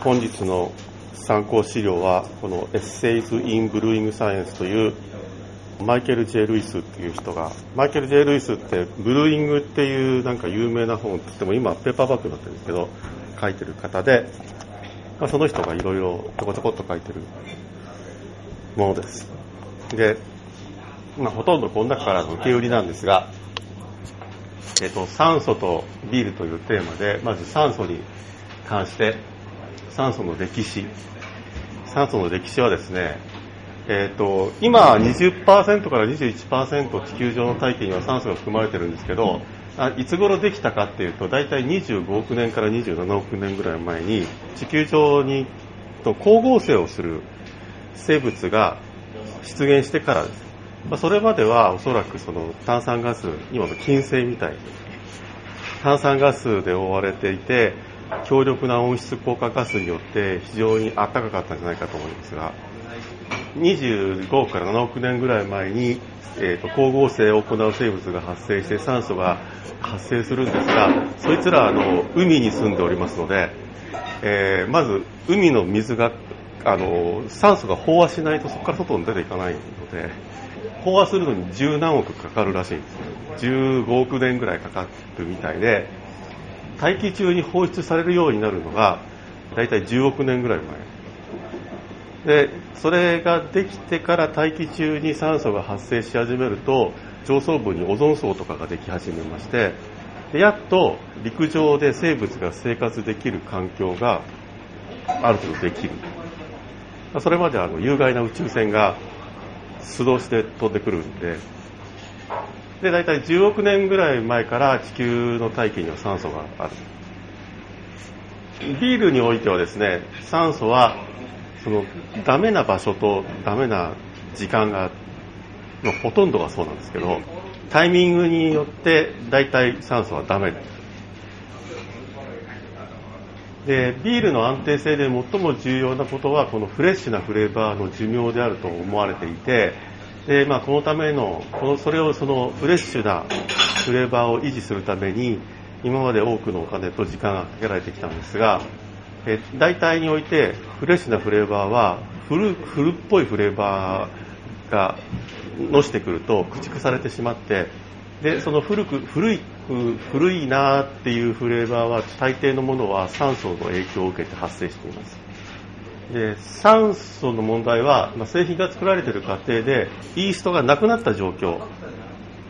本日の参考資料は、この Essays in Brewing Science というマイケル・ジェ・ルイスっていう人が、マイケル・ジェ・ルイスってブルーイングっていうなんか有名な本って言っても今ペーパーバッグになってるんですけど、書いてる方で、まあ、その人がいろいろちょこちょこっと書いてるものです。で、まあ、ほとんどこの中からの受け売りなんですが、えっと、酸素とビールというテーマで、まず酸素に関して、酸素の歴史。酸素の歴史はですね、えっ、と、今20%から21%地球上の大気には酸素が含まれてるんですけど、あいつ頃できたかっていうと、大体25億年から27億年ぐらい前に、地球上にと光合成をする生物が出現してからです。まあ、それまではおそらくその炭酸ガス、今の金星みたいに、炭酸ガスで覆われていて、強力な温室効果ガスによって非常に暖かかったんじゃないかと思いますが、25億から7億年ぐらい前に、えーと、光合成を行う生物が発生して酸素が発生するんですが、そいつらあの海に住んでおりますので、えー、まず海の水があの酸素が飽和しないとそこから外に出ていかないので、飽和するのに十何億かかるらしいんです15億年ぐらいかかるみたいで、大気中に放出されるようになるのが、大体10億年ぐらい前。で、それができてから大気中に酸素が発生し始めると、上層部にオゾン層とかができ始めまして、でやっと陸上で生物が生活できる環境がある程度できる。それまであの有害な宇宙船が出動して飛んでくるんで、で、大体10億年ぐらい前から地球の大気には酸素がある。ビールにおいてはですね、酸素は、その、ダメな場所とダメな時間が、のほとんどがそうなんですけど、タイミングによって大体酸素はダメです。で、ビールの安定性で最も重要なことは、このフレッシュなフレーバーの寿命であると思われていて、で、まあ、このための、この、それをそのフレッシュなフレーバーを維持するために、今まで多くのお金と時間がかけられてきたんですが、え大体において、フレッシュなフレーバーは、古、古っぽいフレーバーが、のしてくると駆逐されてしまって、で、その古く、古い、古いなっていうフレーバーは、大抵のものは酸素の影響を受けて発生しています。で酸素の問題は、まあ、製品が作られている過程でイーストがなくなった状況。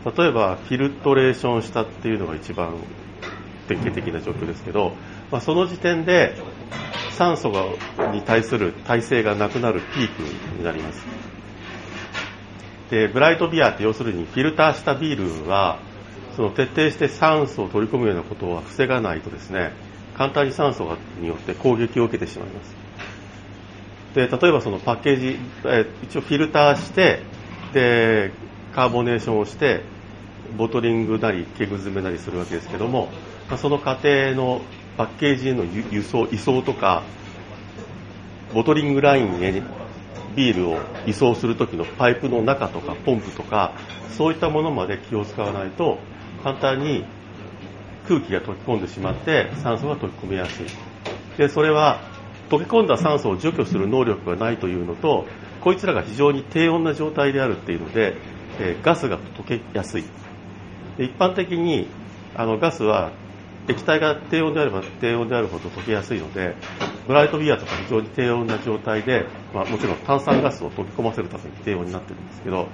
例えばフィルトレーションしたっていうのが一番典型的な状況ですけど、まあ、その時点で酸素がに対する耐性がなくなるピークになります。でブライトビアって要するにフィルターしたビールはその徹底して酸素を取り込むようなことは防がないとですね簡単に酸素によって攻撃を受けてしまいます。で例えばそのパッケージ、え一応フィルターしてでカーボネーションをしてボトリングなりケグ詰めなりするわけですけども、まあ、その過程のパッケージへの輸送移送とかボトリングラインへビールを移送する時のパイプの中とかポンプとかそういったものまで気を使わないと簡単に空気が溶き込んでしまって酸素が溶き込みやすい。でそれは溶け込んだ酸素を除去する能力がないというのとこいつらが非常に低温な状態であるっていうので、えー、ガスが溶けやすい。一般的にあのガスは液体が低温であれば低温であるほど溶けやすいのでブライトビアとか非常に低温な状態で、まあ、もちろん炭酸ガスを溶け込ませるために低温になってるんですけど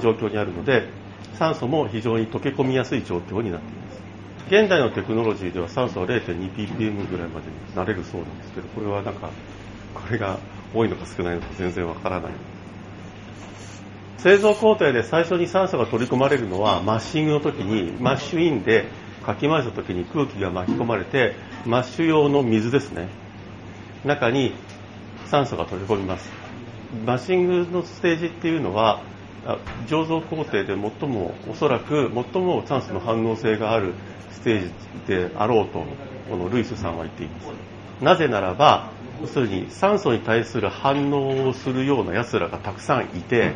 状況にあるので酸素も非常に溶け込みやすい状況になっています。現代のテクノロジーでは酸素は 0.2ppm ぐらいまでになれるそうなんですけど、これはなんか、これが多いのか少ないのか全然わからない。製造工程で最初に酸素が取り込まれるのはマッシングの時に、マッシュインでかき回した時に空気が巻き込まれて、マッシュ用の水ですね。中に酸素が取り込みます。マッシングのステージっていうのは、醸造工程で最も、おそらく最も酸素の反応性があるステージであろうと、このルイスさんは言っています。なぜならば、要するに酸素に対する反応をするような奴らがたくさんいて、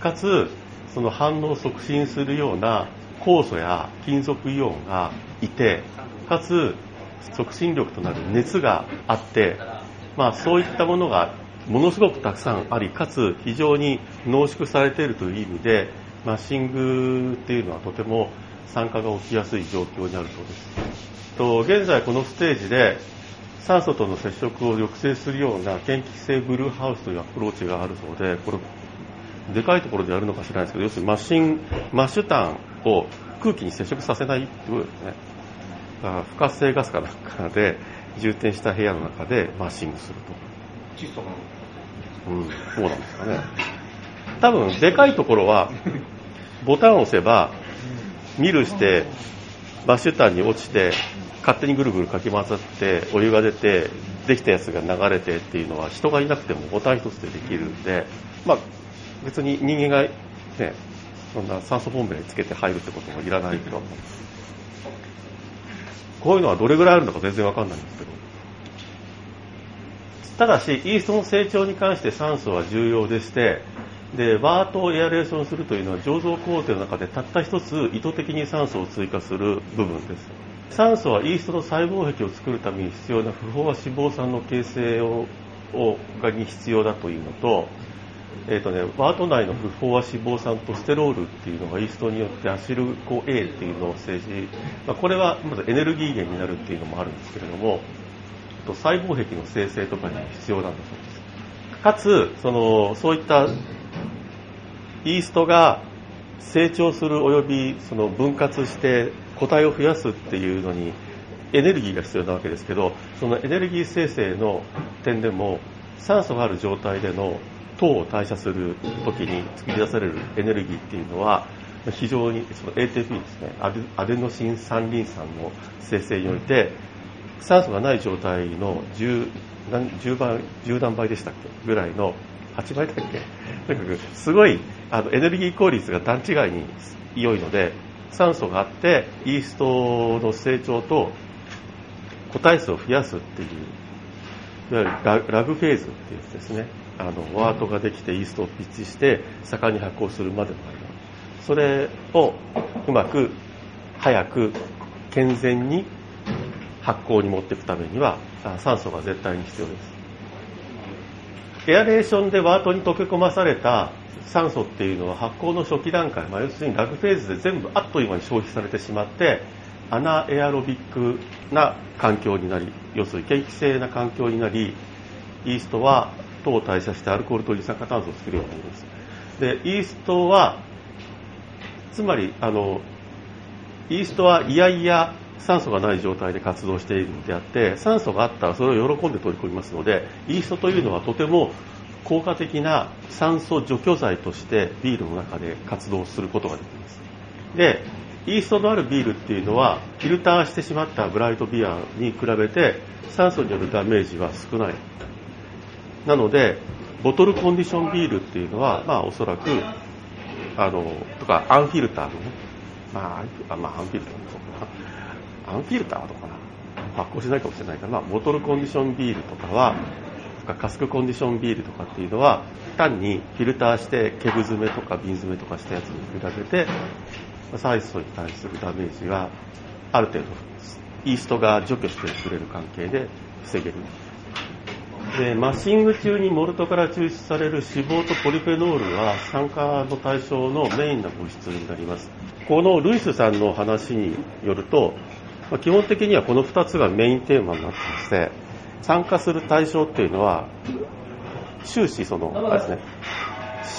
かつ、その反応を促進するような酵素や金属イオンがいて、かつ、促進力となる熱があって、まあ、そういったものがものすごくたくさんあり、かつ非常に濃縮されているという意味で、マッシングっていうのはとても酸化が起きやすい状況にあるそうです。と現在このステージで酸素との接触を抑制するような嫌気性ブルーハウスというアプローチがあるそうで、これ、でかいところでやるのか知らないですけど、要するにマシン、マッシュタンを空気に接触させないってことですね。だから不活性ガスかなんかで充填した部屋の中でマッシングすると。窒素がうん、そうなんですかね。多分、でかいところは、ボタンを押せば、ミルして、マッシュタンに落ちて、勝手にぐるぐるかき混ざってお湯が出てできたやつが流れてっていうのは人がいなくてもボタン一つでできるんで、まあ、別に人間が、ね、そんな酸素ボンベにつけて入るってこともいらないと思うんです。こういうのはどれぐらいあるのか全然わかんないんですけど。ただし、イーストの成長に関して酸素は重要でして、で、ワートをエアレーションするというのは醸造工程の中でたった一つ意図的に酸素を追加する部分です。酸素はイーストの細胞壁を作るために必要な不飽和脂肪酸の形成をがに必要だというのと,、えーとね、ワート内の不飽和脂肪酸とステロールっていうのがイーストによってアシルコ A っていうのを生じ、まあ、これはまずエネルギー源になるっていうのもあるんですけれども細胞壁の生成とかに必要なんだそうですかつそのそういったイーストが成長する及びその分割して個体を増やすっていうのにエネルギーが必要なわけですけどそのエネルギー生成の点でも酸素がある状態での糖を代謝する時に作り出されるエネルギーっていうのは非常にその ATP ですねアデノシン三リン酸の生成において酸素がない状態の 10, 10, 倍10何倍でしたっけぐらいの8倍だっけ？とにかくすごいあのエネルギー効率が段違いに良いので酸素があってイーストの成長と個体数を増やすっていういわゆるラグフェーズっていうやつですね。あのワートができてイーストをピッチして盛んに発酵するまでの間。それをうまく早く健全に発酵に持っていくためには酸素が絶対に必要です。エアレーションでワートに溶け込まされた酸素っていうのは発酵の初期段階、まあ、要するにラグフェーズで全部あっという間に消費されてしまってアナエアロビックな環境になり要するに景気性な環境になりイーストは糖を代謝してアルコールと二酸化炭素を作るようになります。でイーストはつまりあのイーストはいやいや酸素がない状態で活動しているのであって酸素があったらそれを喜んで取り込みますのでイーストというのはとても効果的な酸素除去剤としてビールの中で活動することができます。でイーストのあるビールっていうのはフィルターしてしまったブライトビアに比べて酸素によるダメージは少ない。なのでボトルコンディションビールっていうのはまあおそらくあのとかアンフィルターのね。まあ、まあ、アンフィルター。アンフィルターとかな発酵しないかもしれないから、まあ、ボトルコンディションビールとかは、かカスクコンディションビールとかっていうのは、単にフィルターしてケブ詰めとか瓶詰めとかしたやつに比べて、酸素に対するダメージがある程度、イーストが除去してくれる関係で防げる。で、マッシング中にモルトから抽出される脂肪とポリフェノールは酸化の対象のメインな物質になります。このルイスさんの話によると、まあ、基本的にはこの2つがメインテーマになってまして参加する対象っていうのは終始そのあれですね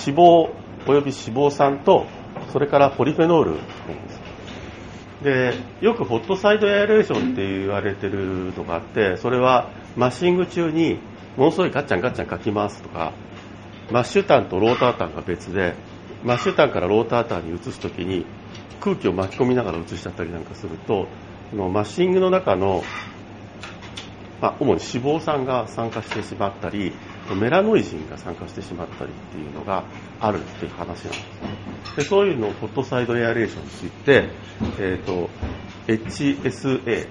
脂肪および脂肪酸とそれからポリフェノールでよくホットサイドエアレーションって言われてるのがあってそれはマッシング中にものすごいガッチャンガッチャンかきますとかマッシュタンとロータータンが別でマッシュタンからロータータンに移すときに空気を巻き込みながら移しちゃったりなんかするとのマッシングの中の、まあ、主に脂肪酸が酸化してしまったり、メラノイジンが酸化してしまったりっていうのがあるっていう話なんですね。でそういうのをホットサイドエアレーションといって、えっ、ー、と、HSA ですね。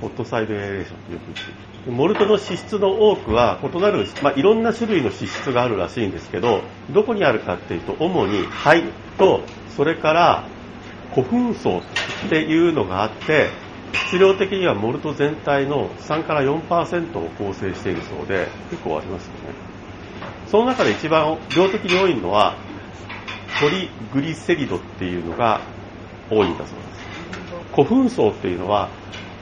ホットサイドエアレーションってよく言ってモルトの脂質の多くは異なる、まあ、いろんな種類の脂質があるらしいんですけど、どこにあるかっていうと、主に肺と、それから古墳層っていうのがあって、質量的にはモルト全体の3から4%を構成しているそうで、結構ありますよね。その中で一番量的に多いのは、トリグリセリドっていうのが多いんだそうです。古墳層っていうのは、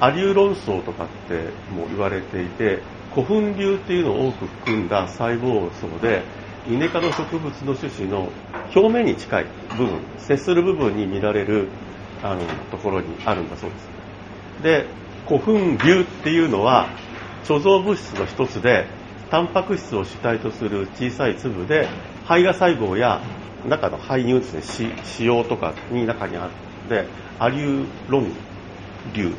アリューロン層とかっても言われていて、古墳流っていうのを多く含んだ細胞層で、イネ科の植物の種子の表面に近い部分、接する部分に見られるあのところにあるんだそうです。で、古墳流っていうのは貯蔵物質の一つで、タンパク質を主体とする小さい粒で、胚芽細胞や中の胚乳ですね、腫瘍とかに中にあって、アリューロン流。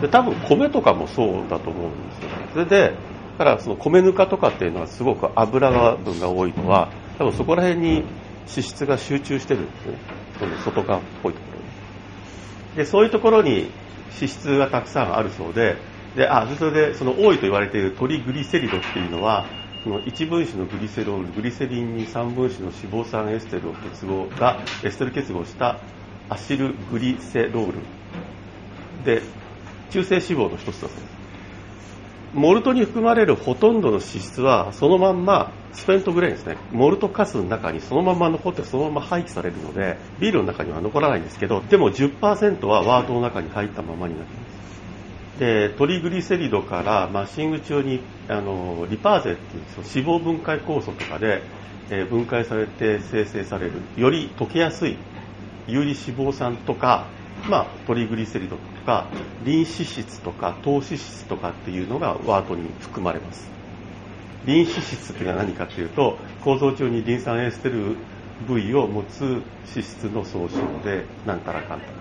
で、多分米とかもそうだと思うんですよ。それで、だからその米ぬかとかっていうのはすごく油分が多いのは、多分そこら辺に脂質が集中してるんですね。その外側っぽいところに。で、そういうところに脂質がたくさんあるそうで、で、あ、それでその多いと言われているトリグリセリドっていうのは、その1分子のグリセロール、グリセリンに3分子の脂肪酸エステルを結合が、エステル結合したアシルグリセロールで、中性脂肪の一つだそうです。モルトに含まれるほとんどの脂質はそのまんまスペントグレインですね。モルトカスの中にそのまま残ってそのまま廃棄されるのでビールの中には残らないんですけどでも10%はワートの中に入ったままになってます。でトリグリセリドからマッシング中にあのリパーゼっていう脂肪分解酵素とかで、えー、分解されて生成される。より溶けやすい有利脂肪酸とかまあ、トリグリセリドとか、リン脂質とか、糖脂質とかっていうのがワートに含まれます。リン脂質っていうのは何かっていうと、構造中にリン酸エステル部位を持つ脂質の総称で、なんたらかんたら。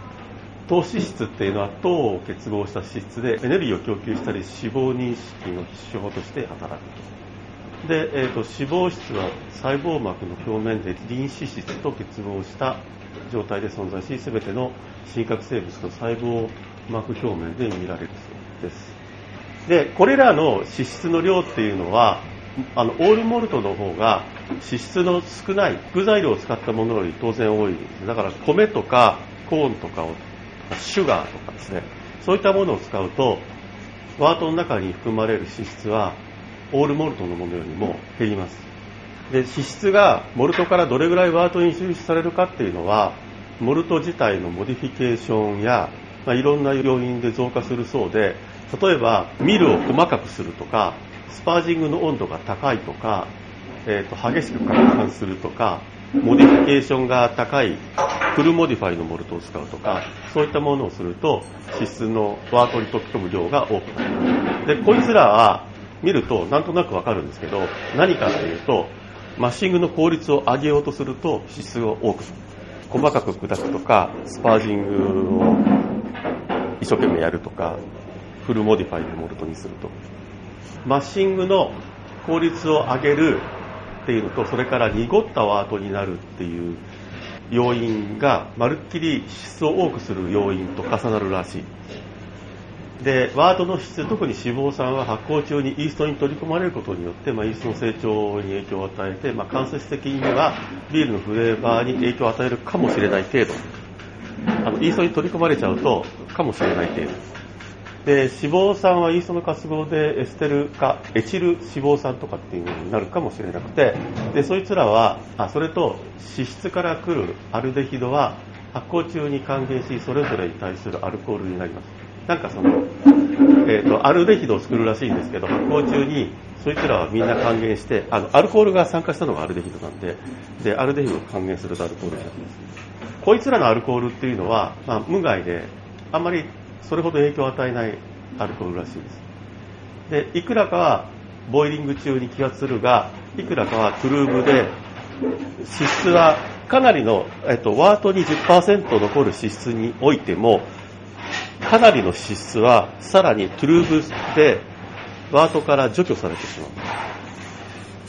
糖脂質っていうのは糖を結合した脂質でエネルギーを供給したり脂肪認識の手法として働く。で、えーと、脂肪質は細胞膜の表面でリン脂質と結合した状態で存在し、すべての真核生物の細胞膜表面で見られるそうです。で、これらの脂質の量っていうのは、あの、オールモルトの方が脂質の少ない副材料を使ったものより当然多いです。だから米とかコーンとかを、シュガーとかですね、そういったものを使うと、ワートの中に含まれる脂質は、オールモルトのものよりも減ります。で、脂質がモルトからどれぐらいワートに抽出されるかっていうのは、モルト自体のモディフィケーションや、まあ、いろんな要因で増加するそうで、例えばミルを細かくするとか、スパージングの温度が高いとか、えー、と激しく攪拌するとか、モディフィケーションが高いfull modify のモルトを使うとか、そういったものをすると、脂質の wort に溶き込む量が多くなる。で、こいつらは見るとなんとなくわかるんですけど、何かというと、 mashing の効率を上げようとすると脂質が多く。細かく砕くとか、 sparging を一生懸命やるとか、 full modify でモルトにすると。 mashing の効率を上げるっていうのと、それから濁ったワートになるっていう要因が、まるっきり質を多くする要因と重なるらしい。で、ワートの質、特に脂肪酸は発酵中にイーストに取り込まれることによって、まあ、イーストの成長に影響を与えて、まあ、間接的にはビールのフレーバーに影響を与えるかもしれない程度。あの、イーストに取り込まれちゃうと、かもしれない程度。で、脂肪酸はイーストの活動でエステル化、エチル脂肪酸とかっていうのになるかもしれなくて、で、そいつらは、あ、それと脂質から来るアルデヒドは発酵中に還元し、それぞれに対するアルコールになります。なんかその、えっ、ー、と、アルデヒドを作るらしいんですけど、発酵中に、そいつらはみんな還元して、あの、アルコールが酸化したのがアルデヒドなんで、で、アルデヒドを還元するとアルコールになります。こいつらのアルコールっていうのは、まあ、無害で、あんまりそれほど影響を与えないアルコールらしいです。で、いくらかは、ボイリング中に気がするが、いくらかはトゥルーブで、脂質はかなりの、えっと、ワートに10%残る脂質においても、かなりの脂質はさらにトゥルーブでワートから除去されてしまう。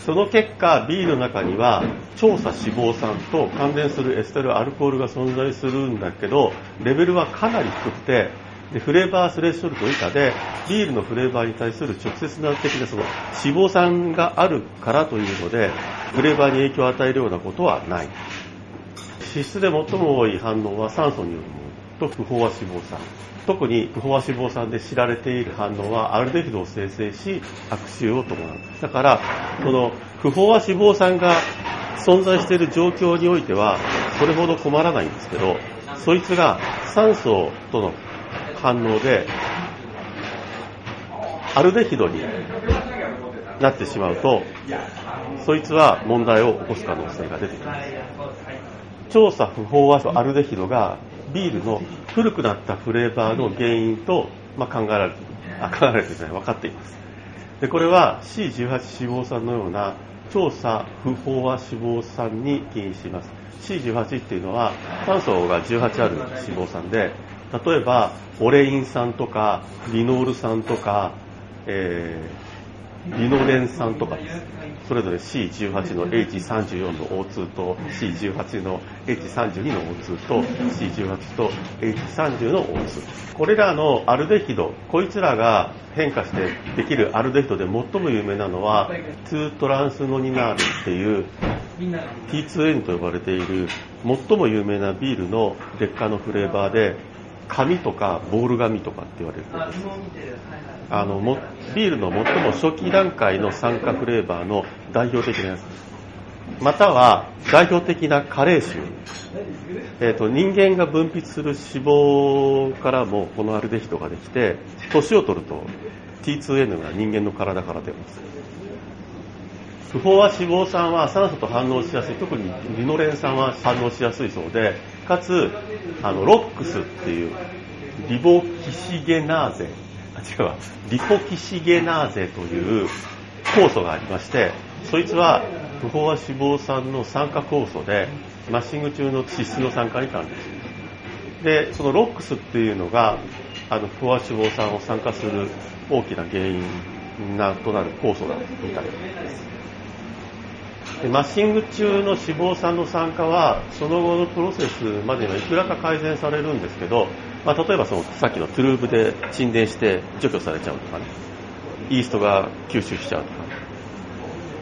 その結果、ビールの中には調査脂肪酸と関連するエステルアルコールが存在するんだけど、レベルはかなり低くて、でフレーバースレッショルト以下で、ビールのフレーバーに対する直接な的なその脂肪酸があるからというので、フレーバーに影響を与えるようなことはない。脂質で最も多い反応は酸素によると不飽和脂肪酸。特に不飽和脂肪酸で知られている反応はアルデヒドを生成し悪臭を伴うだからこの不飽和脂肪酸が存在している状況においてはそれほど困らないんですけどそいつが酸素との反応でアルデヒドになってしまうとそいつは問題を起こす可能性が出てきます調査不飽和アルデヒドがビールの古くなったフレーバーの原因と、まあ、考えられてあ考えられていない分かっています。でこれは C18 脂肪酸のような調査不飽和脂肪酸に起因します。C18 っていうのは炭素が18ある脂肪酸で例えばオレイン酸とかリノール酸とか、えー、リノレン酸とかです。それぞれ C18 の H34 の O2 と C18 の H32 の O2 と C18 と H30 の O2 これらのアルデヒドこいつらが変化してできるアルデヒドで最も有名なのは2トランスノニナールっていう T2N と呼ばれている最も有名なビールの劣化のフレーバーで紙とかボール紙とかって言われるあのもビールの最も初期段階の酸化フレーバーの代表的なやつまたは代表的な加齢臭、えーと、人間が分泌する脂肪からもこのアルデヒドができて年を取ると T2N が人間の体から出ます不飽和脂肪酸は酸素と反応しやすい。特にリノレン酸は反応しやすいそうでかつあのロックスっていうリボキシゲナーゼあ違うわ。リポキシゲナーゼという酵素がありましてそいつは不飽和脂肪酸の酸化酵素でマッシング中の脂質の酸化に関連しますでそのロックスっていうのがあの不飽和脂肪酸を酸化する大きな原因なとなる酵素だみたいです。でマッシング中の脂肪酸の酸化はその後のプロセスまでにはいくらか改善されるんですけど、まあ、例えばそのさっきのトゥルーブで沈殿して除去されちゃうとかね。イーストが吸収しちゃうとか。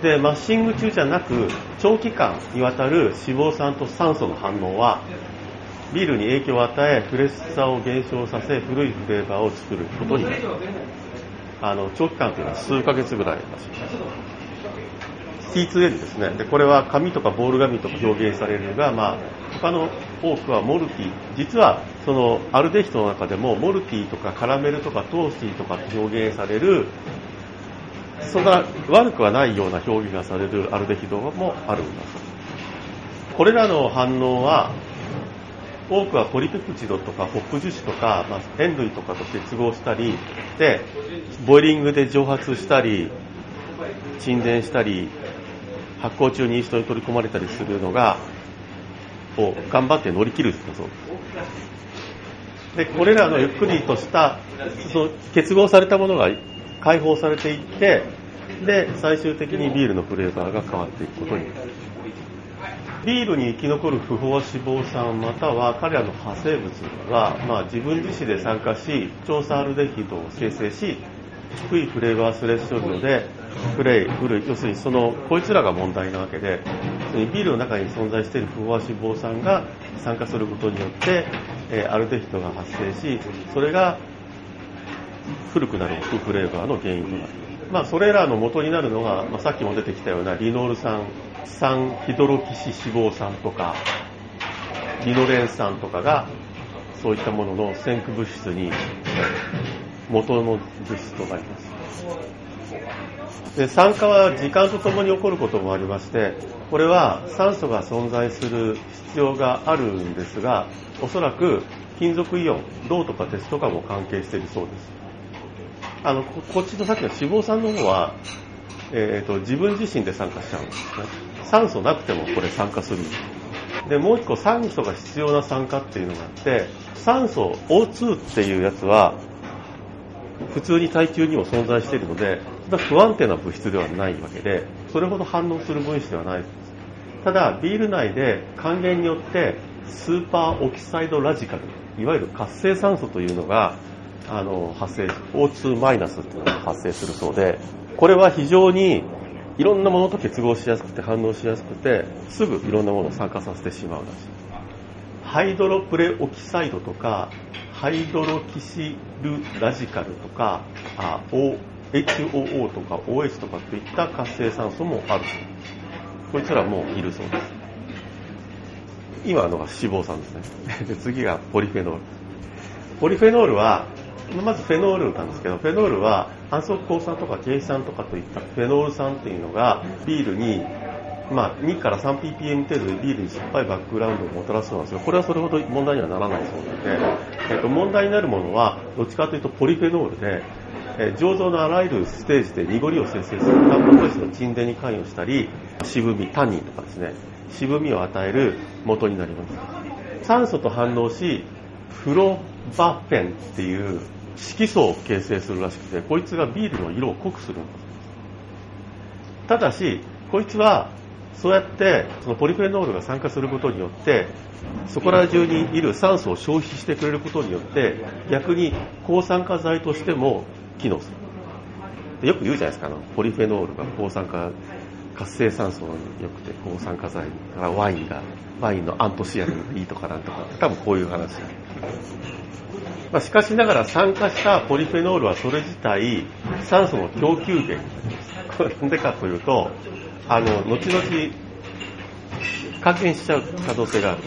でマッシング中じゃなく長期間にわたる脂肪酸と酸素の反応はビールに影響を与えフレッシュさを減少させ古いフレーバーを作ることになる。あの長期間というのは数ヶ月ぐらいらしいです。T2N ですね。で、これは紙とかボール紙とか表現されるのが、まあ、他の多くはモルティ。実は、その、アルデヒドの中でも、モルティとかカラメルとかトースティとかって表現される、そんな悪くはないような表現がされるアルデヒドもあるんだそうこれらの反応は、多くはポリペプチドとかホップ樹脂とか、まあ、塩類とかと結合したりでボイリングで蒸発したり沈殿したり発酵中に人に取り込まれたりするのが、を頑張って乗り切るんだそうで。これらのゆっくりとした、その結合されたものが解放されていって、で、最終的にビールのフレーバーが変わっていくことになる。ビールに生き残る不飽脂肪酸または彼らの派生物は、まあ、自分自身で参加し調査アルデヒドを生成し低いフレーバースレッショルドでフレイ、古い、要するにその、こいつらが問題なわけで、ビールの中に存在している不飽和脂肪酸が酸化することによって、えー、アルデヒドが発生し、それが古くなるフレーバーの原因となる。まあ、それらの元になるのが、まあ、さっきも出てきたようなリノール酸、酸ヒドロキシ脂肪酸とか、リノレン酸とかが、そういったものの先駆物質に元の物質となります。で酸化は時間とともに起こることもありましてこれは酸素が存在する必要があるんですがおそらく金属イオン銅とか鉄とかも関係しているそうです。あのこっちのさっきの脂肪酸の方は、えーと、自分自身で酸化しちゃうんですね。酸素なくてもこれ酸化する。でもう一個酸素が必要な酸化っていうのがあって酸素 O2 っていうやつは普通に耐久にも存在しているので、不安定な物質ではないわけで、それほど反応する分子ではないです。ただ、ビール内で還元によってスーパーオキサイドラジカル、いわゆる活性酸素というのがあの発生、O2 マイナスっていうのが発生するそうで、これは非常にいろんなものと結合しやすくて反応しやすくて、すぐいろんなものを酸化させてしまうらしい。ハイドロプレオキサイドとか、ハイドロキシルラジカルとか、HOO とか OH とかといった活性酸素もあるこいつらもいるそうです。今のが脂肪酸ですね。で次がポリフェノール。ポリフェノールは、まずフェノールなんですけど、フェノールは反則抗酸とかケイ酸とかといったフェノール酸っていうのがビールにまあ、2から 3ppm 程度でビールに酸っぱいバックグラウンドをもたらすそうなんですが、これはそれほど問題にはならないそうなので、えっと、問題になるものは、どっちかというとポリフェノールで、え醸造のあらゆるステージで濁りを生成するタンパク質の沈殿に関与したり、渋み、タニンとかですね、渋みを与える元になります。酸素と反応し、フロバフェンっていう色素を形成するらしくて、こいつがビールの色を濃くするんです。ただし、こいつはそうやってそのポリフェノールが酸化することによってそこら中にいる酸素を消費してくれることによって逆に抗酸化剤としても機能する。よく言うじゃないですかあのポリフェノールが抗酸化活性酸素に良くて抗酸化剤からワインがワインのアントシアニンがいいとかなんとか多分こういう話、まあ、しかしながら酸化したポリフェノールはそれ自体酸素の供給源。になりますなんでかというとあの、後々、還元しちゃう可能性がある。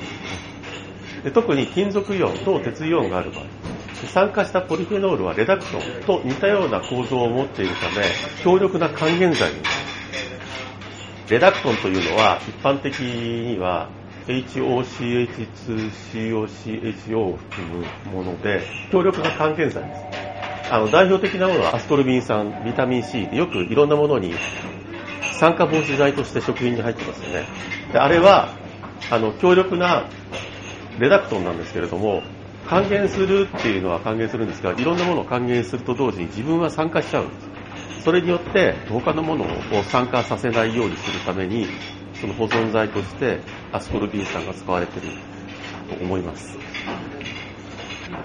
で特に金属イオン、と鉄イオンがある場合、酸化したポリフェノールはレダクトンと似たような構造を持っているため、強力な還元剤になる。レダクトンというのは、一般的には HOCH2COCHO を含むもので、強力な還元剤です。あの代表的なものはアスコルビン酸、ビタミン C よくいろんなものに酸化防止剤として食品に入ってますよね。であれは、あの、強力なレダクトンなんですけれども、還元するっていうのは還元するんですが、いろんなものを還元すると同時に自分は酸化しちゃうんです。それによって他のものを酸化させないようにするために、その保存剤としてアスコルビン酸が使われてると思います。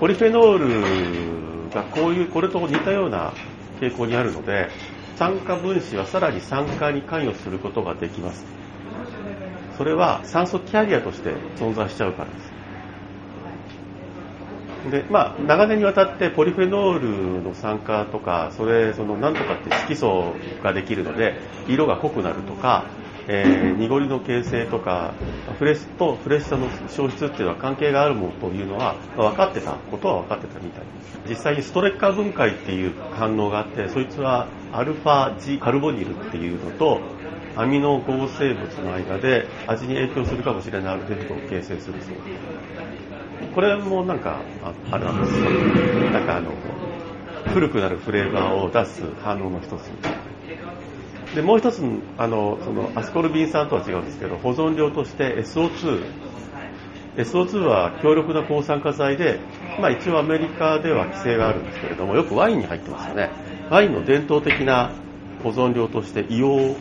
ポリフェノールがこういう、これと似たような傾向にあるので、酸化分子はさらに酸化に関与することができます。それは酸素キャリアとして存在しちゃうからです。で、まあ、長年にわたってポリフェノールの酸化とか、それ、その、なんとかって色素ができるので、色が濃くなるとか、えー、濁りの形成とか、フレッシュとフレッシュさの消失っていうのは関係があるものというのは、分かってたことは分かってたみたいです。実際にストレッカー分解っていう反応があって、そいつはアルファジカルボニルっていうのと、アミノ合成物の間で味に影響するかもしれないアルデヒドを形成するそうです。これもなんか、あれなんですよ。なんかあの、古くなるフレーバーを出す反応の一つ。で、もう一つ、あの、その、アスコルビン酸とは違うんですけど、保存量として SO2。SO2 は強力な抗酸化剤で、まあ一応アメリカでは規制があるんですけれども、よくワインに入ってますよね。ワインの伝統的な保存量として硫黄を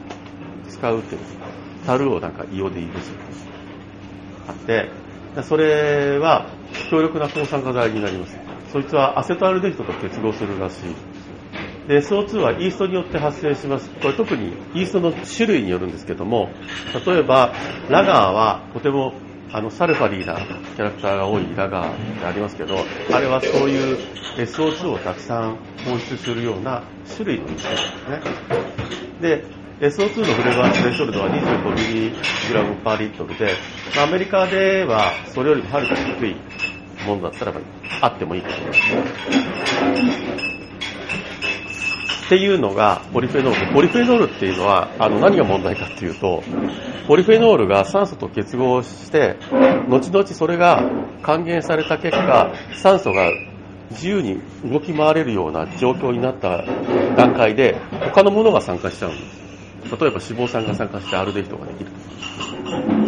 使うっていう樽をなんか硫黄でいるするあって、それは強力な抗酸化剤になります。そいつはアセトアルデヒドと結合するらしいで SO2 はイーストによって発生します。これ特にイーストの種類によるんですけども、例えば、ラガーはとてもあのサルファリーなキャラクターが多いラガーってありますけど、あれはそういう SO2 をたくさん放出するような種類のイーストなんですね。で、SO2 のフレーバースレッショルドは 25mg パーリットルでま、アメリカではそれよりもはるかに低いものだったらばあってもいいと思います。っていうのがポリフェノール。ポリフェノールっていうのは、あの、何が問題かっていうと、ポリフェノールが酸素と結合して、後々それが還元された結果、酸素が自由に動き回れるような状況になった段階で、他のものが参加しちゃうんです。例えば脂肪酸が参加してアルデヒドができる。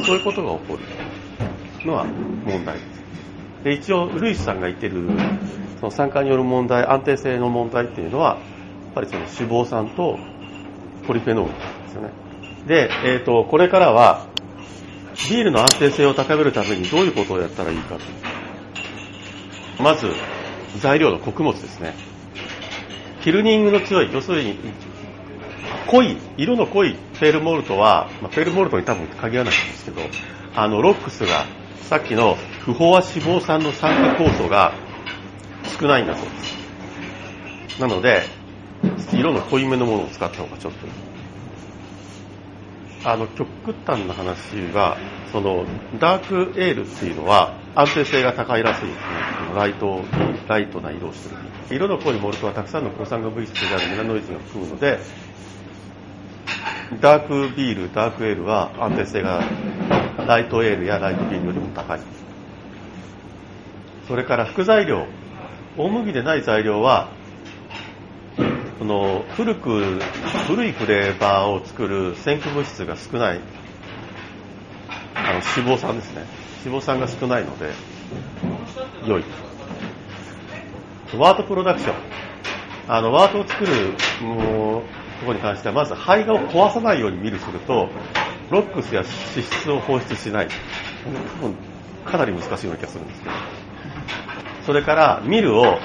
そういうことが起こるのは問題です。で、一応、ルイスさんが言ってる、その酸化による問題、安定性の問題っていうのは、ぱりその脂肪酸とポリフェノールですよね。で、えっ、ー、と、これからは、ビールの安定性を高めるためにどういうことをやったらいいかと。まず、材料の穀物ですね。キルニングの強い、要するに、濃い、色の濃いフェールモルトは、まあ、フェールモルトに多分限らないんですけど、あの、ロックスが、さっきの不飽和脂肪酸の酸化酵素が少ないんだそうです。なので、色の濃いめのものを使った方がちょっといい。あの、極端な話は、その、ダークエールっていうのは安定性が高いらしいですね。ライト、ライトな色をしてる。色の濃いモルトはたくさんの抗酸化物質であるメラノイズが含むので、ダークビール、ダークエールは安定性がライトエールやライトビールよりも高い。それから副材料、大麦でない材料は、その古く、古いフレーバーを作る先駆物質が少ない、あの脂肪酸ですね。脂肪酸が少ないので、良い。ワートプロダクション。あの、ワートを作る、ところに関しては、まず胚芽を壊さないように見るすると、ロックスや脂質を放出しない。多分、かなり難しいような気がするんですけど。それから、ミルを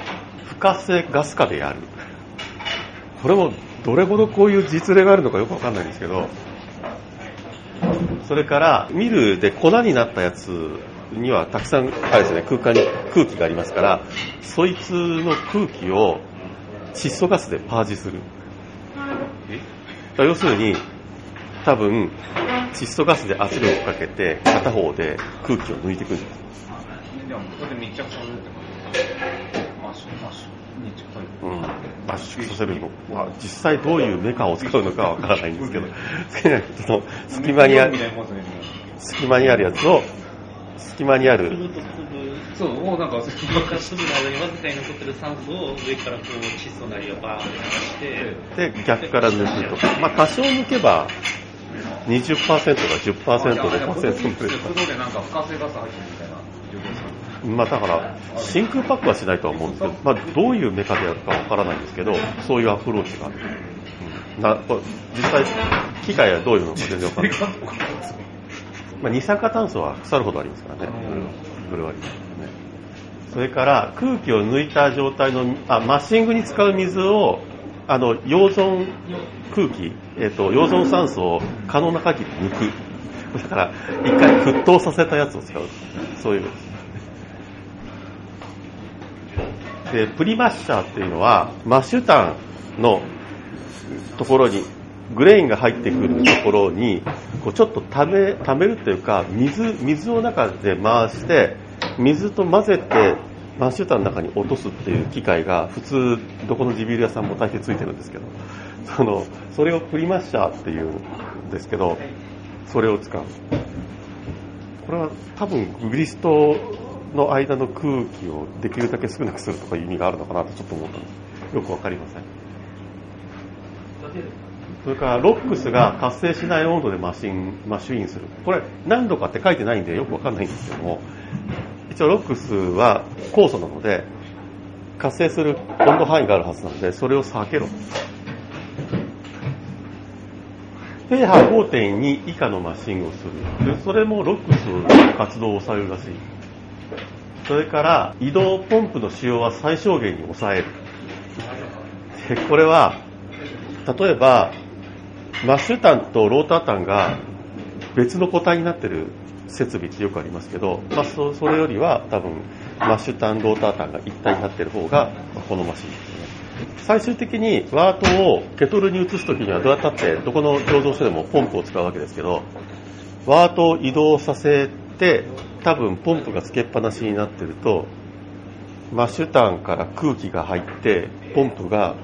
不活性ガス化でやる。これも、どれほどこういう実例があるのかよくわかんないんですけど、それから、ミルで粉になったやつにはたくさん、あれですね、空間に空気がありますから、そいつの空気を窒素ガスでパージする。要するに、多分、窒素ガスで圧力をかけて、片方で空気を抜いていくんです。でも、これでめっちゃくちゃ塗ってことマッシュ、マッシュ、めっちゃ濃い。縮させるの、まあ、実際どういうメカを使うのかはわからないんですけど、その隙間にある隙間にあるやつを、隙間にある、そう、もうなんか、粒か粒の間にわずかに残ってる酸素を上からこう窒素なりをバーンって流して、で、逆から抜くと。か。まあ、多少抜けば、20%か。10%、5%ぐらいでなんか不活性ガス入ってるまあだから、真空パックはしないとは思うんですけど、まあどういうメカでやるかわからないんですけど、そういうアプローチがある。うんなこれ実際、機械はどういうのか全然わからない。まあ二酸化炭素は腐るほどありますからね。ブルワリー、ね。それから空気を抜いた状態の、あ、マッシングに使う水を、あの、溶存空気、えっ、と、溶存酸素を可能な限り抜く。だから、一回沸騰させたやつを使う。そういうことです。で、プリマッシャーっていうのは、マッシュタンのところに、グレインが入ってくるところに、こうちょっと溜め、溜めるというか、水、水を中で回して、水と混ぜて、マッシュタンの中に落とすっていう機械が、普通、どこの地ビール屋さんも大抵ついてるんですけど、その、それをプリマッシャーっていうんですけど、それを使う。これは多分グリストの間の空気をできるだけ少なくするとか意味があるのかなとちょっと思ったんです。よくわかりません。それからロックスが活性しない温度でマシン、マッシュインする。これ何度かって書いてないんでよくわかんないんですけども、一応ロックスは酵素なので、活性する温度範囲があるはずなので、それを避けろ。ペーハー5.2以下のマシンをする。それもロックスの活動を抑えるらしい。それから移動ポンプの使用は最小限に抑える。これは、例えば、マッシュタンとロータータンが別の個体になってる設備ってよくありますけど、まあ、それよりは多分、マッシュタン、ロータータンが一体になってる方が好ましいですね。最終的にワートをケトルに移すときにはどうやったってどこの醸造所でもポンプを使うわけですけど、ワートを移動させて多分ポンプがつけっぱなしになってると、マッシュタンから空気が入って、ポンプが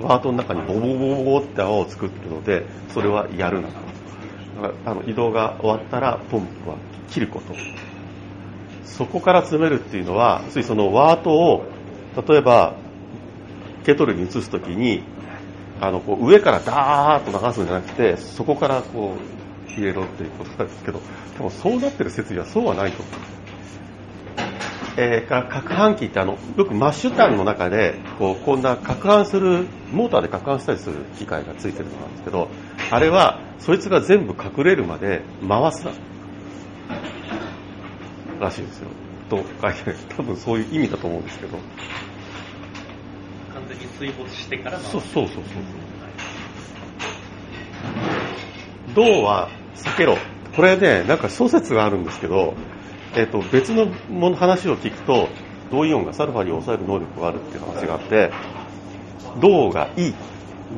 ワートの中にボボボボボって泡を作ってるので、それはやるな。だからあの移動が終わったらポンプは切ること。そこから詰めるっていうのは、ついそのワートを、例えば、ケトルに移すときに、あの、こう上からダーッと流すんじゃなくて、そこからこう、入れろっていうことなんですけど、でもそうなってる設備はそうはないと思う。えー、から攪拌機ってあの、よくマッシュタンの中で、こう、こんな攪拌する、モーターで攪拌したりする機械がついてるのなんですけど、あれは、そいつが全部隠れるまで回すな。らしいですよ。と書いて。多分そういう意味だと思うんですけど。完全に水没してからそうそうそうそう。銅は避けろ。これね、なんか諸説があるんですけど、えっ、と、別のもの話を聞くと、銅イオンがサルファに抑える能力があるっていう話があって、銅がいい。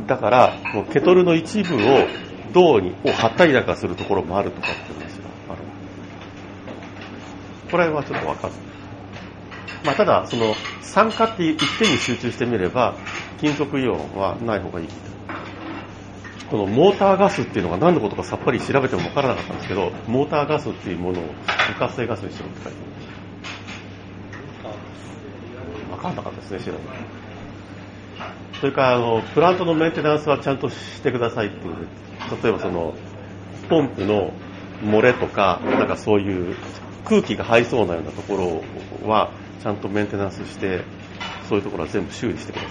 だから、ケトルの一部を銅にを貼ったりなんかするところもあるとかっていう話がある。これはちょっとわかんない。まあ、ただ、その、酸化って一点に集中してみれば、金属イオンはない方がいい。このモーターガスっていうのが何のことかさっぱり調べてもわからなかったんですけど、モーターガスっていうものを無活性ガスにしろって書いてある。わかんなかったですね、調べ。それから、あの、プラントのメンテナンスはちゃんとしてくださいっていう。例えばその、ポンプの漏れとか、なんかそういう空気が入りそうなようなところは、ちゃんとメンテナンスして、そういうところは全部修理してください。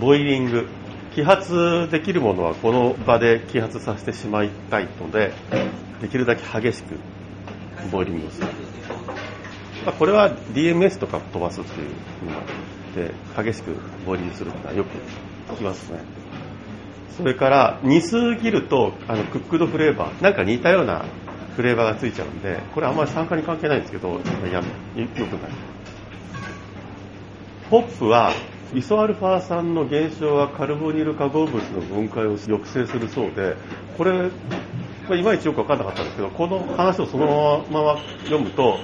ボイリング。揮発できるものはこの場で揮発させてしまいたいので、できるだけ激しくボイリングをする。まあ、これは DMS とか飛ばすっていうので、激しくボイリングするってのはよく聞きますね。それから、煮すぎると、あの、クックドフレーバー、なんか似たようなフレーバーがついちゃうんで、これあんまり酸化に関係ないんですけど、やめ、よくない。ホップは、イソアルファ酸の減少はカルボニル化合物の分解を抑制するそうで、これ、まあいまいちよくわかんなかったんですけど、この話をそのまま読むと、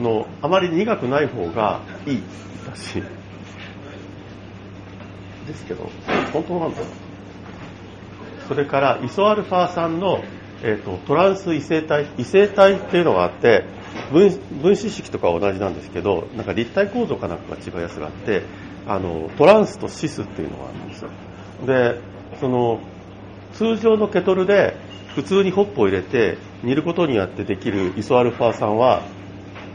のあまり苦くない方がいいらしい。ですけど、本当なんだそれから、イソアルファ酸の、えーとトランス異性体、異性体っていうのがあって、分分子式とかは同じなんですけど、なんか立体構造かなんかが違うやつがあって、あの、トランスとシスっていうのがあるんですよ。で、その、通常のケトルで普通にホップを入れて煮ることによってできるイソアルファ酸は、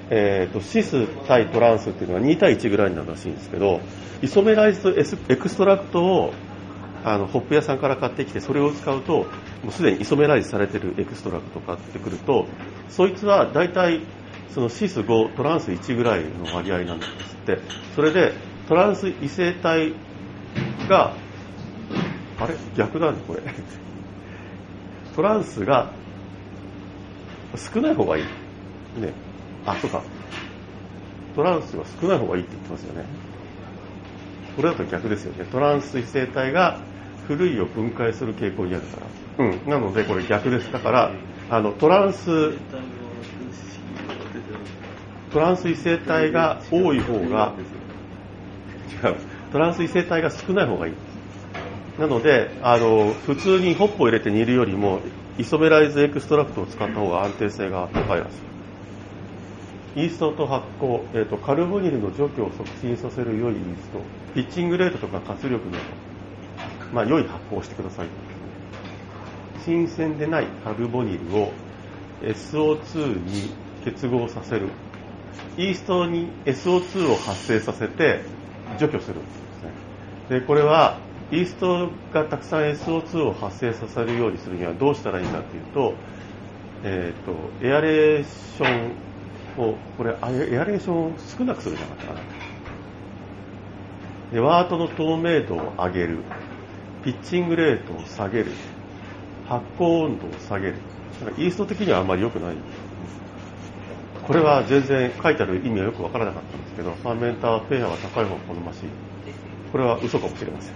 えーとシス対トランスっていうのは2対1ぐらいになるらしいんですけど、 isomerized extract をあのホップ屋さんから買ってきてそれを使うともうすでに isomerize されてる extract を買ってくるとそいつは大体そのシス5トランス1ぐらいの割合なんですってそれでトランス異性体があれ？逆だねこれ トランスが少ない方がいいねあそうかトランスは少ない方がいいって言ってますよねこれだと逆ですよね。トランス異性体が古いを分解する傾向にあるから。うん。なのでこれ逆です。だから、あの、トランス、トランス異性体が多い方が、違う。トランス異性体が少ない方がいい。なので、あの、普通にホップを入れて煮るよりも、isomerized extract を使った方が安定性が高いらしい。イーストと発酵、えーと、カルボニルの除去を促進させる良いイースト、 pitching rate とか活力など、まあ、良い発酵をしてください。新鮮でないカルボニルを SO2 に結合させる。イーストに SO2 を発生させて除去するんですね。で、これは、イーストがたくさん SO2 を発生させるようにするにはどうしたらいいかというと、えっ、と、エアレーションを、これ、エアレーションを少なくするじゃなかったかな。で、ワートの透明度を上げる。ピッチングレートを下げる。発酵温度を下げる。なんかイースト的にはあんまり良くない。これは全然書いてある意味はよくわからなかったんですけど、ファーメンターは pH が高い方が好ましい。これは嘘かもしれません。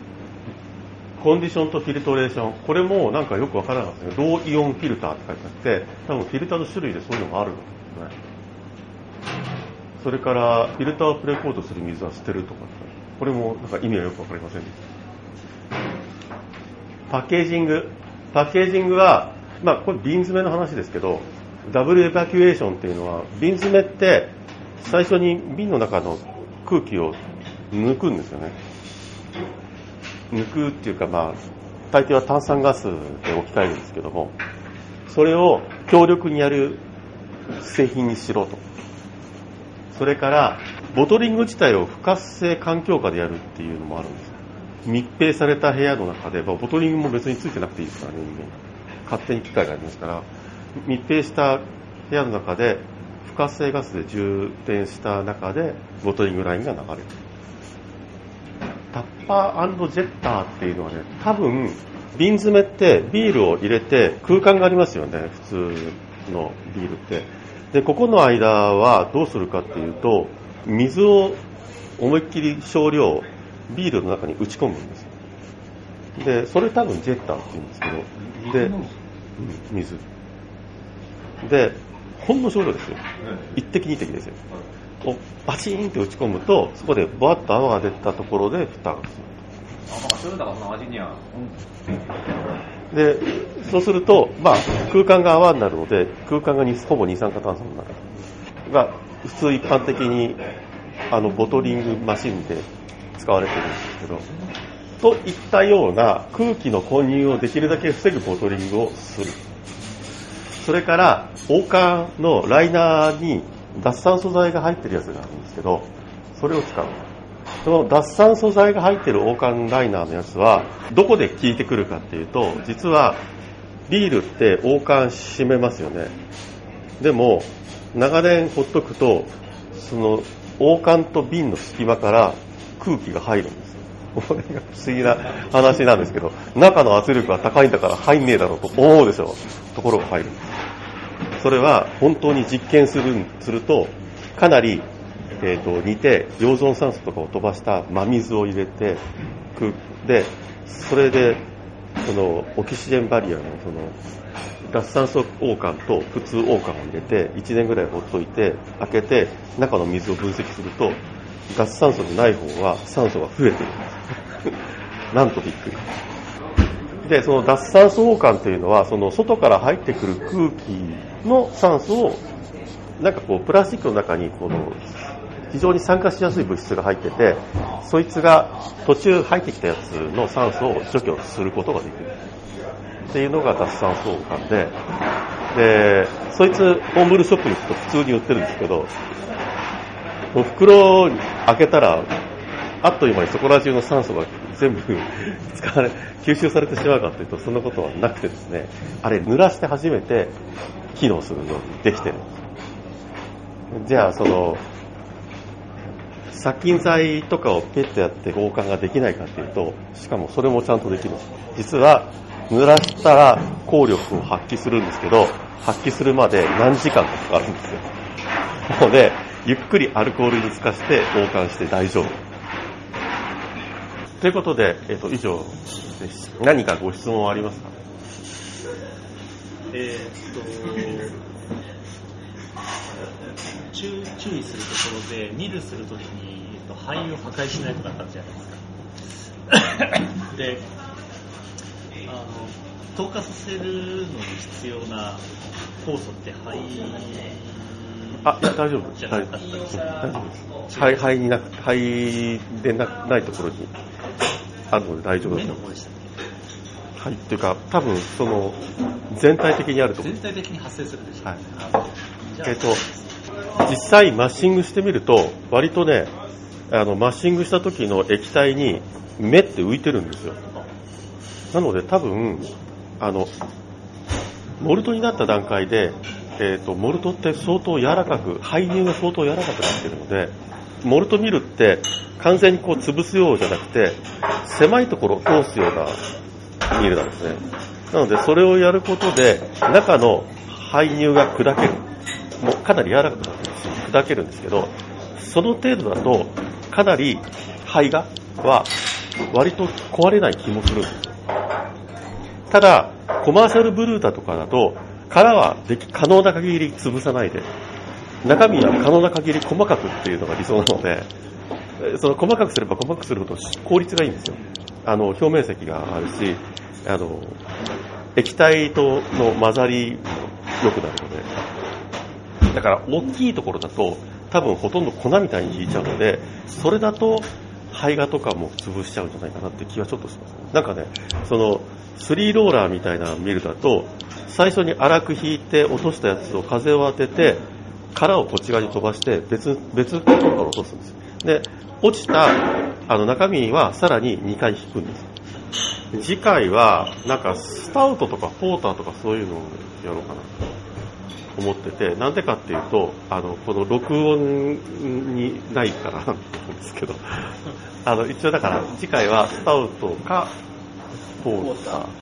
コンディションと filtration。これもなんかよくわからなかったけど、 low iron filter って書いてあって、多分フィルターの種類でそういうのがあるんだね。それから、フィルターを precoat する水は捨てるとか、これもなんか意味はよくわかりませんでした。 packaging。packaging は、まあこれ瓶詰めの話ですけど、 double evacuation っていうのは、瓶詰めって最初に瓶の中の空気を抜くんですよね。抜くっていうかまあ、大抵は炭酸ガスで置き換えるんですけども、それを強力にやる製品にしろと。それから、ボトリング自体を不活性環境下でやるっていうのもあるんです。密閉された部屋の中で、まあボトリングも別についてなくていいですからね、人間。勝手に機械がありますから、密閉した部屋の中で、不活性ガスで充填した中で、ボトリングラインが流れる。タッパージェッターっていうのはね、多分、瓶詰めってビールを入れて空間がありますよね、普通のビールって。で、ここの間はどうするかっていうと、水を思いっきり少量ビールの中に打ち込むんです。よでそれ多分ジェッターって言うんですけど。で、うん、水でほんの少量ですよ一滴二滴ですよをバチーンって打ち込むとそこでバーッと泡が出たところで蓋がするあ、なんかそれだからその味には、で、そうすると、まあ、空間が泡になるので、空間がにほぼ二酸化炭素になる。が、普通一般的に、あの、ボトリングマシンで使われてるんですけど、といったような空気の混入をできるだけ防ぐボトリングをする。それから、王冠のライナーに脱酸素剤が入ってるやつがあるんですけど、それを使う。その脱酸素剤が入ってる王冠ライナーのやつは、どこで効いてくるかっていうと、実は、ビールって王冠閉めますよね。でも、長年ほっとくと、その王冠と瓶の隙間から空気が入るんで。これが不思議な話なんですけど、中の圧力が高いんだから入んねえだろうと思うでしょう。ところが入る。それは本当に実験するすると、かなりえー、と煮て溶存酸素とかを飛ばした真水を入れて空でそれでそのオキシジェンバリアのその脱酸素王冠と普通王冠を入れて1年ぐらいほっといて開けて中の水を分析すると脱酸素でない方は酸素が増えている。んですなんとびっくり。でその脱酸素王冠というのはその外から入ってくる空気の酸素をなんかこうプラスチックの中にこの非常に酸化しやすい物質が入ってて、そいつが途中入ってきたやつの酸素を除去することができる。っていうのが脱酸素感で、で、そいつ、ホームルショップに行くと普通に売ってるんですけど、もう袋開けたら、あっという間にそこら中の酸素が全部 使われ、吸収されてしまうかっていうと、そんなことはなくてですね、あれ濡らして初めて機能するようにできてるんです。じゃあ、その、殺菌剤とかをペットやって交換ができないかっていうと、しかもそれもちゃんとできるんです。実は、濡らしたら効力を発揮するんですけど、発揮するまで何時間かかかるんですよ。なので、ゆっくりアルコールに浸して交換して大丈夫。ということで、えっ、と、以上です。何かご質問ありますか？えーっと、注注意するところで、ミルするときに、えっと肺を破壊しないとかあったじゃないですか。で、あの、透過させるのに必要な酵素って肺あ、いや、大丈夫。大なかったです大丈夫です。肺、肺になく、肺でなないところにあるので大丈夫だ目と思います。はい、っていうか、多分、その、全体的にあるとけ思う全体的に発生するでしょう、はいえっと、実際マッシングしてみると、割とね、あの、マッシングした時の液体に目って浮いてるんですよ。なので多分、あの、モルトになった段階で、えっ、と、モルトって相当柔らかく、排乳が相当柔らかくなってるので、モルトミルって完全にこう潰すようじゃなくて、狭いところを通すようなミルなんですね。なので、それをやることで、中の排乳が砕ける。もうかなり柔らかくなってるし、砕けるんですけど、その程度だと、かなり肺が、は、割と壊れない気もするんです。ただ、コマーシャルブルータとかだと、殻はでき可能な限り潰さないで、中身は可能な限り細かくっていうのが理想なので、その細かくすれば細かくするほど効率がいいんですよ。あの、表面積があるし、あの、液体との混ざりも良くなるので、だから大きいところだと多分ほとんど粉みたいに引いちゃうので、それだと胚芽とかも潰しちゃうんじゃないかなって気はちょっとします。なんかね、その、スリーローラーみたいなミルだと、最初に粗く引いて落としたやつを風を当てて、殻をこっち側に飛ばして別、別のところから落とすんです。で、落ちたあの中身はさらに2回引くんです。次回は、なんかスタウトとかポーターとかそういうのをやろうかなと思ってて、なんでかっていうと、あの、この録音にないからなんですけど、あの、一応だから次回はスタウトかポーター。